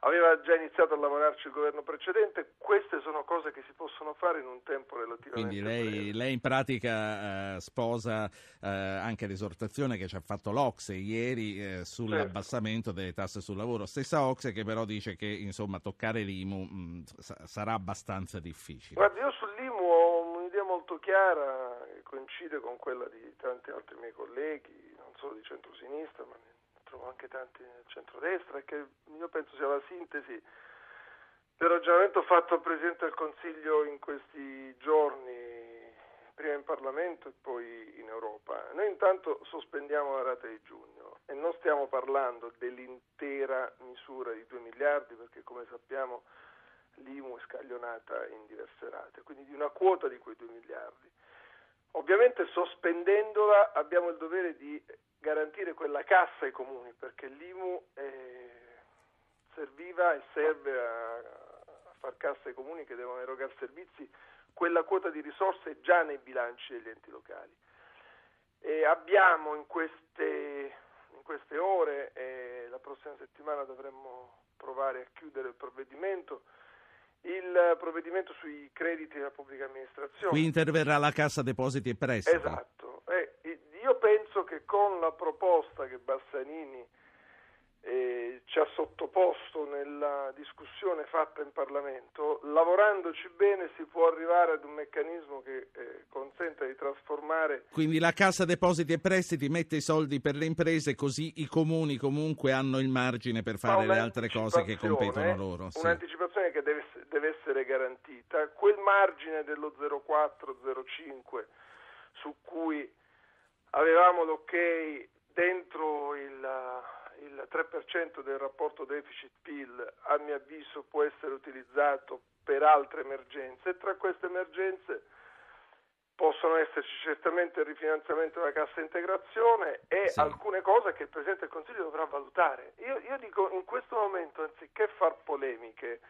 aveva già iniziato a lavorarci il governo precedente, queste sono cose che si possono fare in un tempo relativamente Quindi lei, lei in pratica eh, sposa eh, anche l'esortazione che ci ha fatto l'Ocse ieri eh, sull'abbassamento certo. delle tasse sul lavoro, stessa Ocse che però dice che insomma toccare l'IMU mh, mm, sarà abbastanza difficile. Guardi, io sull'IMU ho un'idea molto chiara che coincide con quella di tanti altri miei colleghi, non solo di centrosinistra ma trovo anche tanti nel centrodestra e che io penso sia la sintesi del ragionamento fatto al Presidente del Consiglio in questi giorni, prima in Parlamento e poi in Europa. Noi intanto sospendiamo la rata di giugno e non stiamo parlando dell'intera misura di 2 miliardi perché come sappiamo l'IMU è scaglionata in diverse rate, quindi di una quota di quei 2 miliardi. Ovviamente sospendendola abbiamo il dovere di garantire quella cassa ai comuni, perché l'IMU eh, serviva e serve a, a far cassa ai comuni che devono erogare servizi, quella quota di risorse già nei bilanci degli enti locali. E abbiamo in queste, in queste ore, e la prossima settimana dovremmo provare a chiudere il provvedimento, il provvedimento sui crediti della pubblica amministrazione. Qui interverrà la Cassa Depositi e Prestiti. Esatto. Eh, io penso che con la proposta che Bassanini eh, ci ha sottoposto nella discussione fatta in Parlamento, lavorandoci bene si può arrivare ad un meccanismo che eh, consenta di trasformare. Quindi la Cassa Depositi e Prestiti mette i soldi per le imprese, così i comuni comunque hanno il margine per fare le altre cose che competono loro. Sì. Un'anticipazione che deve, deve essere garantita. Quel margine dello 0,4-0,5 su cui avevamo l'ok dentro il il 3% del rapporto deficit-PIL a mio avviso può essere utilizzato per altre emergenze e tra queste emergenze possono esserci certamente il rifinanziamento della cassa integrazione e sì. alcune cose che il Presidente del Consiglio dovrà valutare. Io, io dico in questo momento, anziché far polemiche,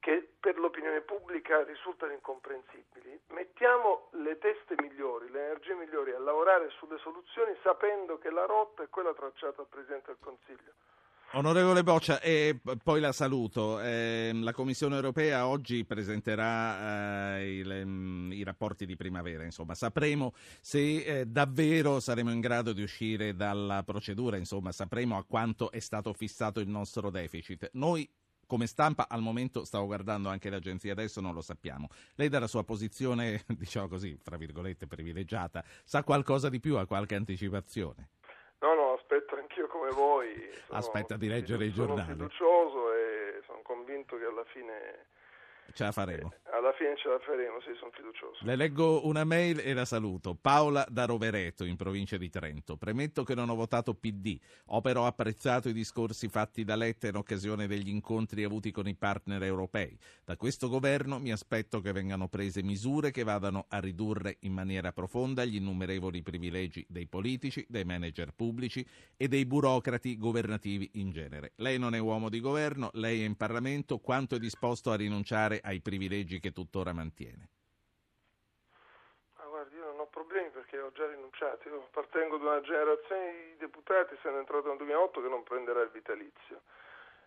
che per l'opinione pubblica risultano incomprensibili. Mettiamo le teste migliori, le energie migliori a lavorare sulle soluzioni sapendo che la rotta è quella tracciata dal Presidente del Consiglio. Onorevole Boccia, e poi la saluto. Eh, la Commissione europea oggi presenterà eh, il, mm, i rapporti di primavera, insomma. sapremo se eh, davvero saremo in grado di uscire dalla procedura, insomma, sapremo a quanto è stato fissato il nostro deficit. Noi come stampa al momento stavo guardando anche l'agenzia, adesso non lo sappiamo. Lei dalla sua posizione, diciamo così, fra virgolette, privilegiata, sa qualcosa di più, ha qualche anticipazione? No, no, aspetto anch'io come voi. Sono, Aspetta di leggere i giornali. Sono fiducioso e sono convinto che alla fine Ce la faremo. Eh, alla fine ce la faremo, sì, sono fiducioso. Le leggo una mail e la saluto. Paola da Rovereto, in provincia di Trento. Premetto che non ho votato PD. Ho però apprezzato i discorsi fatti da Letta in occasione degli incontri avuti con i partner europei. Da questo governo mi aspetto che vengano prese misure che vadano a ridurre in maniera profonda gli innumerevoli privilegi dei politici, dei manager pubblici e dei burocrati governativi in genere. Lei non è uomo di governo, lei è in Parlamento. Quanto è disposto a rinunciare ai privilegi che tuttora mantiene? Ah, guardi, io non ho problemi perché ho già rinunciato. Io appartengo ad una generazione di deputati, sono entrato nel 2008, che non prenderà il vitalizio.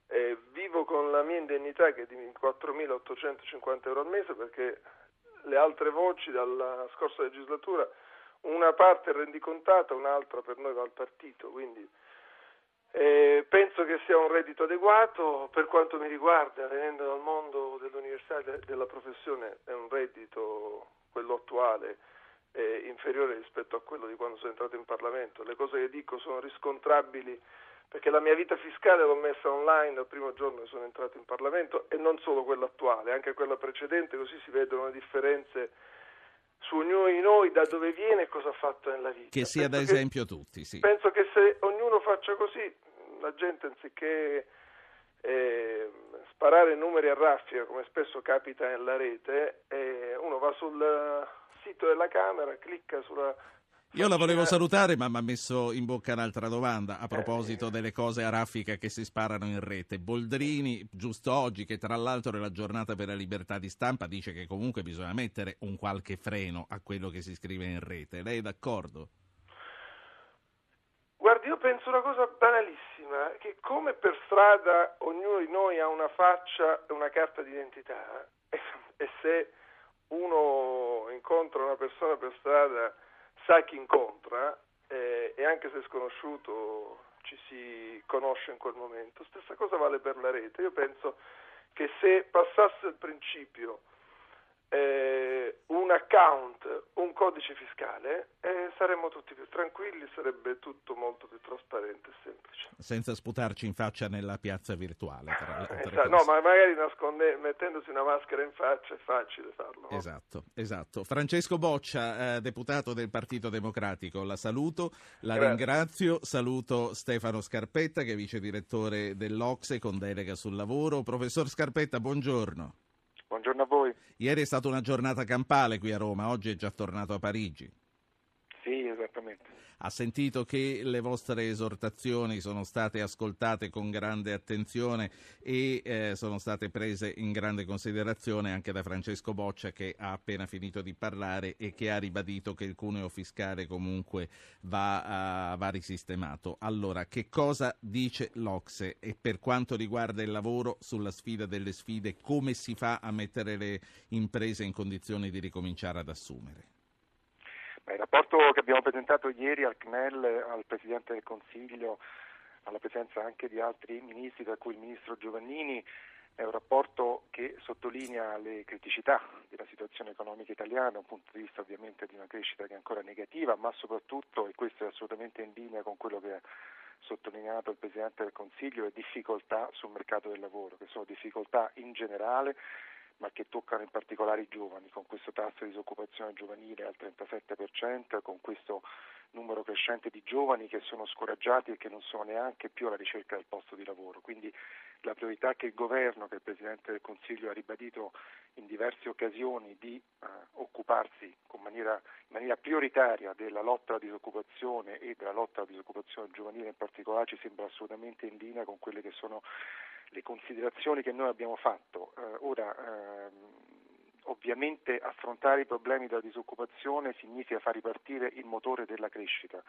E vivo con la mia indennità che è di 4.850 euro al mese perché le altre voci dalla scorsa legislatura, una parte è rendicontata, un'altra per noi va al partito, quindi eh, penso che sia un reddito adeguato per quanto mi riguarda, venendo dal mondo dell'università e della professione, è un reddito, quello attuale, eh, inferiore rispetto a quello di quando sono entrato in Parlamento. Le cose che dico sono riscontrabili perché la mia vita fiscale l'ho messa online dal primo giorno che sono entrato in Parlamento e non solo quella attuale, anche quella precedente, così si vedono le differenze su ognuno di noi da dove viene e cosa ha fatto nella vita. Che sia penso da esempio a tutti, sì. Penso che se ognuno faccia così, la gente anziché eh, sparare numeri a raffica, come spesso capita nella rete, eh, uno va sul sito della Camera, clicca sulla io la volevo salutare, ma mi ha messo in bocca un'altra domanda a proposito delle cose a raffica che si sparano in rete. Boldrini, giusto oggi, che tra l'altro è la giornata per la libertà di stampa, dice che comunque bisogna mettere un qualche freno a quello che si scrive in rete. Lei è d'accordo? Penso una cosa banalissima, che come per strada ognuno di noi ha una faccia e una carta d'identità, e, e se uno incontra una persona per strada sa chi incontra eh, e anche se sconosciuto ci si conosce in quel momento. Stessa cosa vale per la rete. Io penso che se passasse il principio eh, un account, un codice fiscale, eh, saremmo tutti più tranquilli, sarebbe tutto molto più trasparente e semplice. Senza sputarci in faccia nella piazza virtuale. esatto, no, ma magari nasconde, mettendosi una maschera in faccia è facile farlo. No? Esatto, esatto. Francesco Boccia, eh, deputato del Partito Democratico, la saluto, la Grazie. ringrazio, saluto Stefano Scarpetta che è vice direttore dell'Ocse con delega sul lavoro. Professor Scarpetta, buongiorno. Buongiorno a voi. Ieri è stata una giornata campale qui a Roma, oggi è già tornato a Parigi. Sì, esattamente. Ha sentito che le vostre esortazioni sono state ascoltate con grande attenzione e eh, sono state prese in grande considerazione anche da Francesco Boccia che ha appena finito di parlare e che ha ribadito che il cuneo fiscale comunque va, uh, va risistemato. Allora, che cosa dice l'Ocse e per quanto riguarda il lavoro sulla sfida delle sfide, come si fa a mettere le imprese in condizioni di ricominciare ad assumere? Beh, il rapporto che abbiamo presentato ieri al CNEL, al Presidente del Consiglio, alla presenza anche di altri ministri, tra cui il Ministro Giovannini, è un rapporto che sottolinea le criticità della situazione economica italiana da un punto di vista ovviamente di una crescita che è ancora negativa, ma soprattutto, e questo è assolutamente in linea con quello che ha sottolineato il Presidente del Consiglio, le difficoltà sul mercato del lavoro, che sono difficoltà in generale ma che toccano in particolare i giovani, con questo tasso di disoccupazione giovanile al 37%, con questo numero crescente di giovani che sono scoraggiati e che non sono neanche più alla ricerca del posto di lavoro. Quindi la priorità che il governo, che il Presidente del Consiglio ha ribadito in diverse occasioni di eh, occuparsi maniera, in maniera prioritaria della lotta alla disoccupazione e della lotta alla disoccupazione giovanile in particolare ci sembra assolutamente in linea con quelle che sono le considerazioni che noi abbiamo fatto. Eh, ora, ehm, ovviamente affrontare i problemi della disoccupazione significa far ripartire il motore della crescita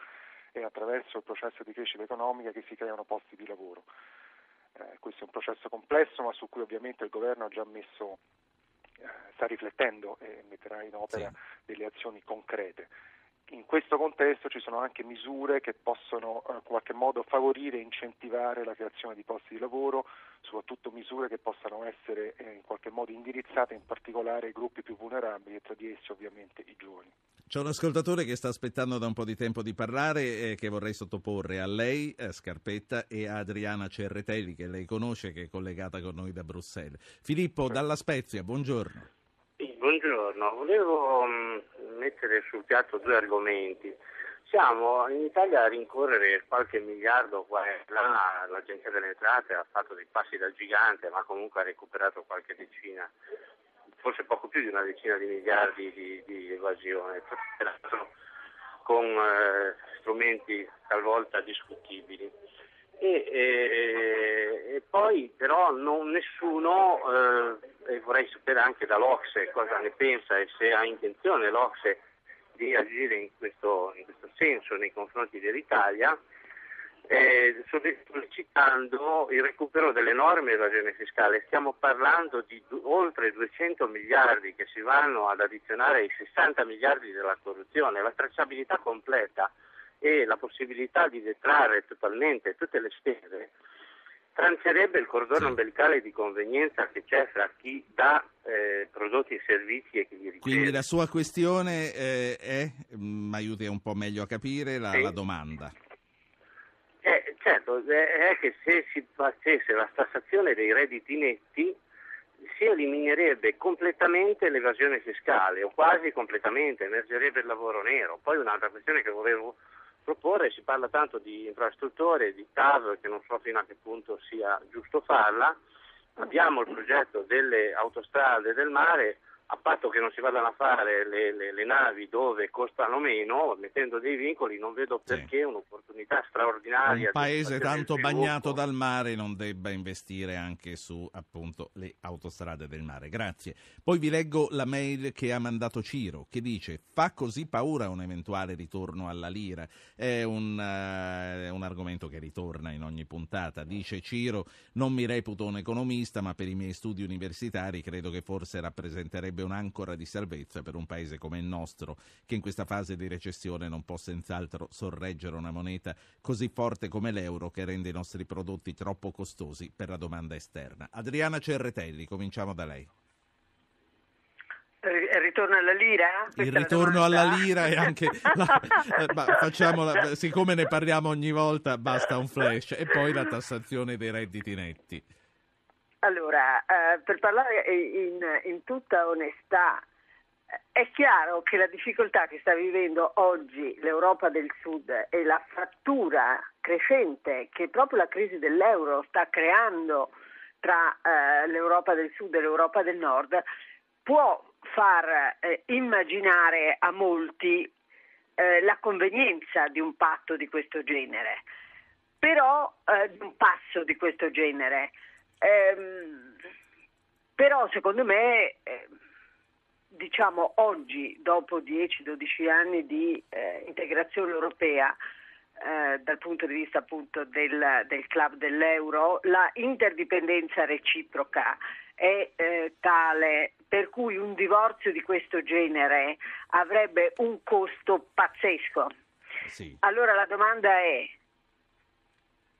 e attraverso il processo di crescita economica che si creano posti di lavoro. Eh, questo è un processo complesso ma su cui ovviamente il governo ha già messo, eh, sta riflettendo e metterà in opera sì. delle azioni concrete in questo contesto ci sono anche misure che possono eh, in qualche modo favorire e incentivare la creazione di posti di lavoro, soprattutto misure che possano essere eh, in qualche modo indirizzate in particolare ai gruppi più vulnerabili e tra di essi ovviamente i giovani. C'è un ascoltatore che sta aspettando da un po' di tempo di parlare e eh, che vorrei sottoporre a lei, eh, Scarpetta, e a Adriana Cerretelli, che lei conosce, che è collegata con noi da Bruxelles. Filippo, dalla Spezia, buongiorno. Buongiorno. Volevo um, mettere sul piatto due argomenti. Siamo in Italia a rincorrere qualche miliardo qua e là, l'Agenzia delle Entrate ha fatto dei passi da gigante, ma comunque ha recuperato qualche decina, forse poco più di una decina di miliardi di, di evasione, con eh, strumenti talvolta discutibili. E, e, e, poi però non, nessuno, eh, e vorrei sapere anche dall'Ocse cosa ne pensa e se ha intenzione l'Ocse di agire in questo, in questo senso nei confronti dell'Italia, eh, sollecitando il recupero dell'enorme evasione fiscale. Stiamo parlando di du- oltre 200 miliardi che si vanno ad addizionare ai 60 miliardi della corruzione. La tracciabilità completa e la possibilità di detrarre totalmente tutte le spese trancerebbe il cordone ombelicale di convenienza che c'è fra chi dà eh, prodotti e servizi e chi li riceve. Quindi la sua questione eh, è, mi mm, aiuti un po' meglio a capire la, sì. la domanda. Eh, certo, è che se si facesse la tassazione dei redditi netti si eliminerebbe completamente l'evasione fiscale o quasi completamente, emergerebbe il lavoro nero. Poi un'altra questione che volevo proporre, si parla tanto di infrastrutture, di TAV, che non so fino a che punto sia giusto farla, abbiamo il progetto delle autostrade del mare, a patto che non si vadano a fare le, le, le, navi dove costano meno, mettendo dei vincoli, non vedo perché sì. un'opportunità straordinaria. Un paese tanto bagnato dal mare non debba investire anche su appunto le autostrade del mare. Grazie. Poi vi leggo la mail che ha mandato Ciro, che dice: Fa così paura un eventuale ritorno alla lira. È un, uh, un argomento che ritorna in ogni puntata. Dice Ciro: Non mi reputo un economista, ma per i miei studi universitari credo che forse rappresenterebbe sarebbe un'ancora di salvezza per un paese come il nostro, che in questa fase di recessione non può senz'altro sorreggere una moneta così forte come l'euro che rende i nostri prodotti troppo costosi per la domanda esterna. Adriana Cerretelli, cominciamo da lei. Il ritorno alla lira? Questa il ritorno alla lira e anche la, eh, facciamola, siccome ne parliamo ogni volta, basta un flash e poi la tassazione dei redditi netti. Allora, eh, per parlare in, in tutta onestà, è chiaro che la difficoltà che sta vivendo oggi l'Europa del Sud e la frattura crescente che proprio la crisi dell'euro sta creando tra eh, l'Europa del Sud e l'Europa del Nord può far eh, immaginare a molti eh, la convenienza di un patto di questo genere, però eh, di un passo di questo genere. Ehm, però secondo me, eh, diciamo oggi, dopo 10-12 anni di eh, integrazione europea, eh, dal punto di vista appunto del, del, club dell'euro, la interdipendenza reciproca è eh, tale per cui un divorzio di questo genere avrebbe un costo pazzesco. Sì. Allora la domanda è,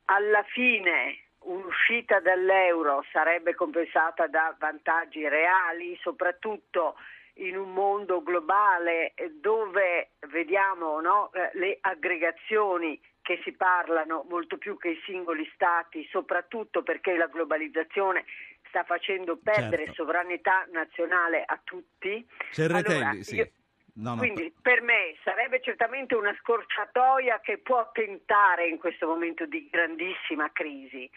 alla fine un'uscita dall'euro sarebbe compensata da vantaggi reali, soprattutto in un mondo globale dove vediamo no, eh, le aggregazioni che si parlano molto più che i singoli stati, soprattutto perché la globalizzazione sta facendo perdere certo. sovranità nazionale a tutti. Cerretelli, allora, sì. Io, no, no, quindi per me sarebbe certamente una scorciatoia che può tentare in questo momento di grandissima crisi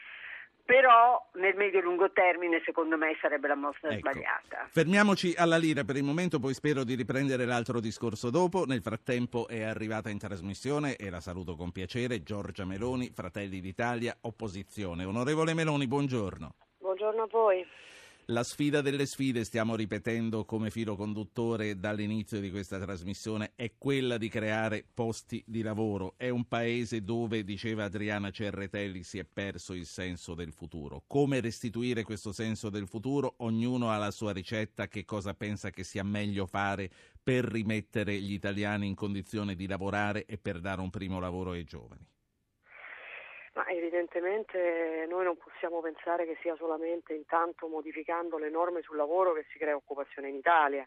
però nel medio-lungo termine secondo me sarebbe la mossa ecco. sbagliata. Fermiamoci alla lira per il momento, poi spero di riprendere l'altro discorso dopo. Nel frattempo è arrivata in trasmissione e la saluto con piacere Giorgia Meloni, Fratelli d'Italia, opposizione. Onorevole Meloni, buongiorno. Buongiorno a voi. La sfida delle sfide, stiamo ripetendo come filo conduttore dall'inizio di questa trasmissione, è quella di creare posti di lavoro. È un paese dove, diceva Adriana Cerretelli, si è perso il senso del futuro. Come restituire questo senso del futuro? Ognuno ha la sua ricetta, che cosa pensa che sia meglio fare per rimettere gli italiani in condizione di lavorare e per dare un primo lavoro ai giovani. Ma evidentemente noi non possiamo pensare che sia solamente intanto modificando le norme sul lavoro che si crea occupazione in Italia,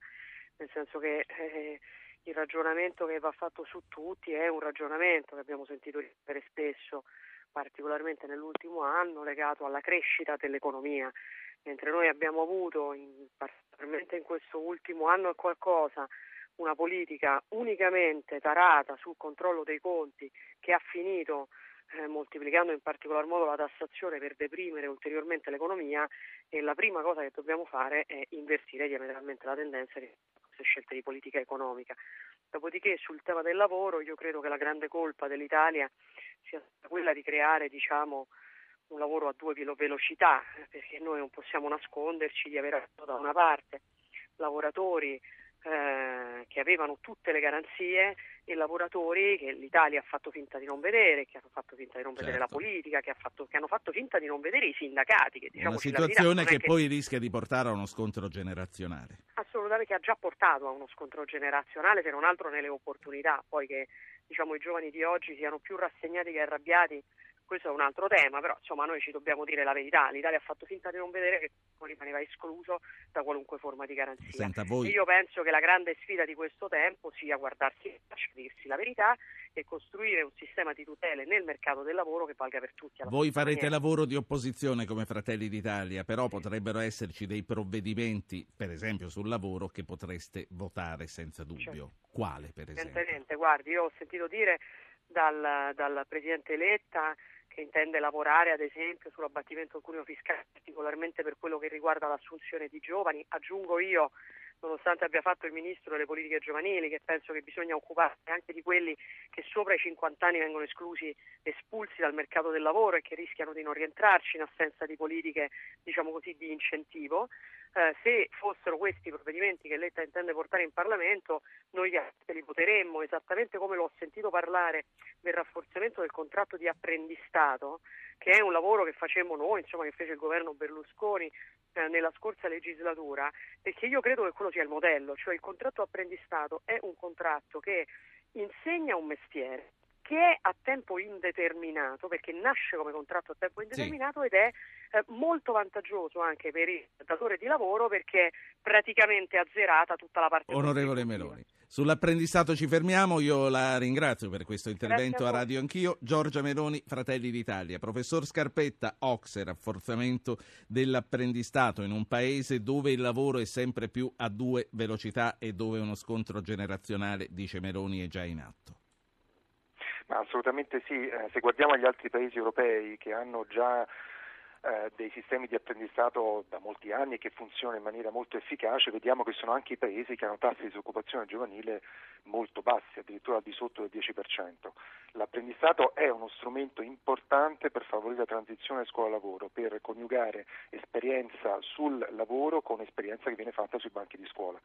nel senso che eh, il ragionamento che va fatto su tutti è un ragionamento che abbiamo sentito ripetere spesso, particolarmente nell'ultimo anno, legato alla crescita dell'economia, mentre noi abbiamo avuto, in, particolarmente in questo ultimo anno e qualcosa, una politica unicamente tarata sul controllo dei conti che ha finito eh, moltiplicando in particolar modo la tassazione per deprimere ulteriormente l'economia e la prima cosa che dobbiamo fare è invertire diametralmente la tendenza di queste scelte di politica economica. Dopodiché sul tema del lavoro io credo che la grande colpa dell'Italia sia quella di creare diciamo, un lavoro a due velocità, perché noi non possiamo nasconderci di avere da una parte lavoratori eh, che avevano tutte le garanzie e lavoratori che l'Italia ha fatto finta di non vedere, che hanno fatto finta di non certo. vedere la certo. politica, che, fatto, che, hanno fatto finta di non vedere i sindacati. Che, diciamo, Una situazione che, che poi rischia di portare a uno scontro generazionale. Assolutamente, che ha già portato a uno scontro generazionale, se non altro nelle opportunità, poi che diciamo, i giovani di oggi siano più rassegnati che arrabbiati questo è un altro tema, però insomma noi ci dobbiamo dire la verità, l'Italia ha fatto finta di non vedere che rimaneva escluso da qualunque forma di garanzia. Senta, voi... Io penso che la grande sfida di questo tempo sia guardarsi in faccia, dirsi la verità e costruire un sistema di tutele nel mercato del lavoro che valga per tutti. Voi farete maniera. lavoro di opposizione come Fratelli d'Italia, però potrebbero esserci dei provvedimenti, per esempio sul lavoro, che potreste votare senza dubbio. Certo. Quale, per esempio? Evidentemente, guardi, io ho sentito dire dal, dal Presidente Letta che intende lavorare ad esempio sull'abbattimento del cuneo fiscale, particolarmente per quello che riguarda l'assunzione di giovani. Aggiungo io, nonostante abbia fatto il Ministro delle politiche giovanili, che penso che bisogna occuparsi anche di quelli che sopra i 50 anni vengono esclusi, espulsi dal mercato del lavoro e che rischiano di non rientrarci in assenza di politiche diciamo così, di incentivo. Eh, se fossero questi i provvedimenti che Letta intende portare in Parlamento, noi li voteremmo, esattamente come l'ho sentito parlare del rafforzamento del contratto di apprendistato, che è un lavoro che facemmo noi, insomma, che fece il governo Berlusconi nella scorsa legislatura, perché io credo che quello sia il modello, cioè il contratto apprendistato è un contratto che insegna un mestiere, che è a tempo indeterminato, perché nasce come contratto a tempo indeterminato sì. ed è eh, molto vantaggioso anche per il datore di lavoro perché è praticamente azzerata tutta la parte. Onorevole Meloni. Sull'apprendistato ci fermiamo, io la ringrazio per questo intervento a, a, Radio Anch'io. Giorgia Meloni, Fratelli d'Italia. Professor Scarpetta, Oxe, rafforzamento dell'apprendistato in un paese dove il lavoro è sempre più a due velocità e dove uno scontro generazionale, dice Meloni, è già in atto. Assolutamente sì, eh, se guardiamo agli altri paesi europei che hanno già eh, dei sistemi di apprendistato da molti anni che funzionano in maniera molto efficace, vediamo che sono anche i paesi che hanno tassi di disoccupazione giovanile molto bassi, addirittura al di sotto del 10%. L'apprendistato è uno strumento importante per favorire la transizione scuola-lavoro, per coniugare esperienza sul lavoro con esperienza che viene fatta sui banchi di scuola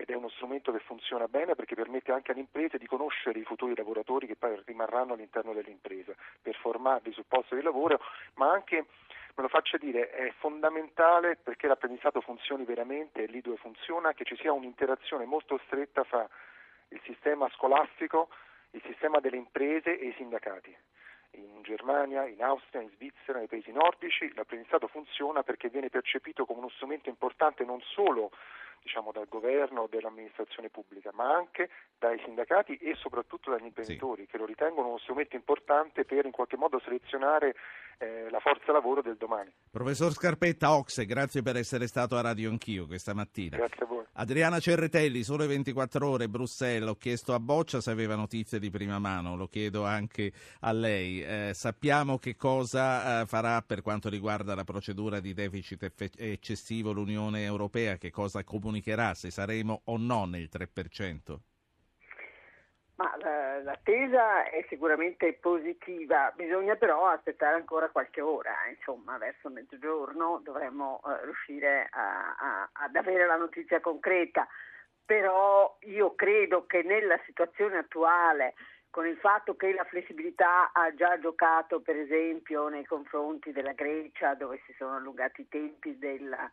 ed è uno strumento che funziona bene perché permette anche alle imprese di conoscere i futuri lavoratori che poi rimarranno all'interno dell'impresa, per formarli sul posto di lavoro, ma anche me lo faccia dire, è fondamentale perché l'apprendistato funzioni veramente, lì dove funziona, che ci sia un'interazione molto stretta fra il sistema scolastico, il sistema delle imprese e i sindacati. In Germania, in Austria, in Svizzera, nei paesi nordici l'apprendistato funziona perché viene percepito come uno strumento importante non solo diciamo, dal governo o dall'amministrazione pubblica, ma anche dai sindacati e soprattutto dagli imprenditori sì. che lo ritengono uno strumento importante per in qualche modo selezionare eh, la forza lavoro del domani. Professor Scarpetta, Oxe, grazie per essere stato a Radio Anch'io questa mattina. Grazie a voi. Adriana Cerretelli, sole 24 ore, Bruxelles, ho chiesto a Boccia se aveva notizie di prima mano, lo chiedo anche a lei. Eh, sappiamo che cosa eh, farà per quanto riguarda la procedura di deficit eff- eccessivo l'Unione Europea, che cosa comunicherà, se saremo o no nel 3%? Ma la, l'attesa è sicuramente positiva, bisogna però aspettare ancora qualche ora, insomma verso mezzogiorno dovremmo eh, riuscire a, a, ad avere la notizia concreta, però io credo che nella situazione attuale con il fatto che la flessibilità ha già giocato per esempio nei confronti della Grecia dove si sono allungati i tempi della,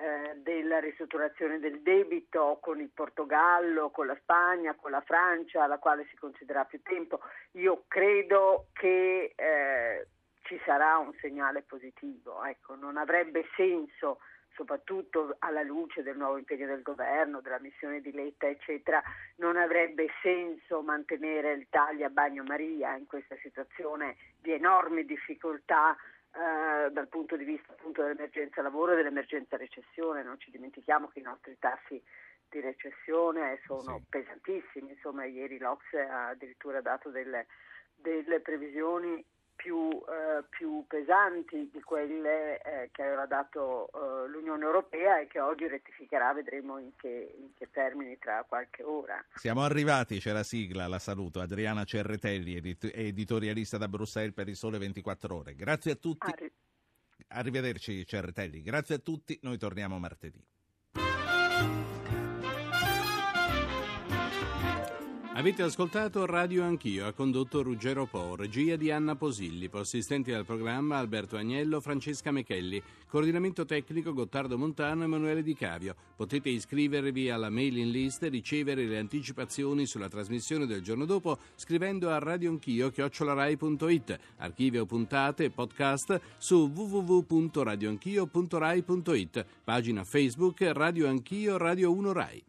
eh, della ristrutturazione del debito con il Portogallo, con la Spagna, con la Francia, alla quale si concederà più tempo. Io credo che eh, ci sarà un segnale positivo. Ecco, non avrebbe senso soprattutto alla luce del nuovo impegno del governo, della missione di Letta, eccetera, non avrebbe senso mantenere il taglia bagnomaria in questa situazione di enormi difficoltà eh, dal punto di vista appunto dell'emergenza lavoro e dell'emergenza recessione. Non ci dimentichiamo che i nostri tassi di recessione sono sì. pesantissimi, insomma ieri l'Ocse ha addirittura dato delle, delle previsioni più, eh, più, pesanti di quelle eh, che aveva dato eh, l'Unione Europea e che oggi rettificherà, vedremo in che, in che, termini tra qualche ora. Siamo arrivati, c'è la sigla, la saluto, Adriana Cerretelli, edit- editorialista da Bruxelles per il Sole 24 Ore. Grazie a tutti. Arri- Arrivederci Cerretelli, grazie a tutti, noi torniamo martedì. Avete ascoltato Radio Anch'io, ha condotto Ruggero Po, regia di Anna Posilli, assistenti al programma Alberto Agnello, Francesca Mechelli, coordinamento tecnico Gottardo Montano e Emanuele Di Cavio. Potete iscrivervi alla mailing list e ricevere le anticipazioni sulla trasmissione del giorno dopo scrivendo a radioanchio.it, archivio puntate e podcast su www.radioanchio.rai.it, pagina Facebook Radio Anch'io Radio 1 Rai.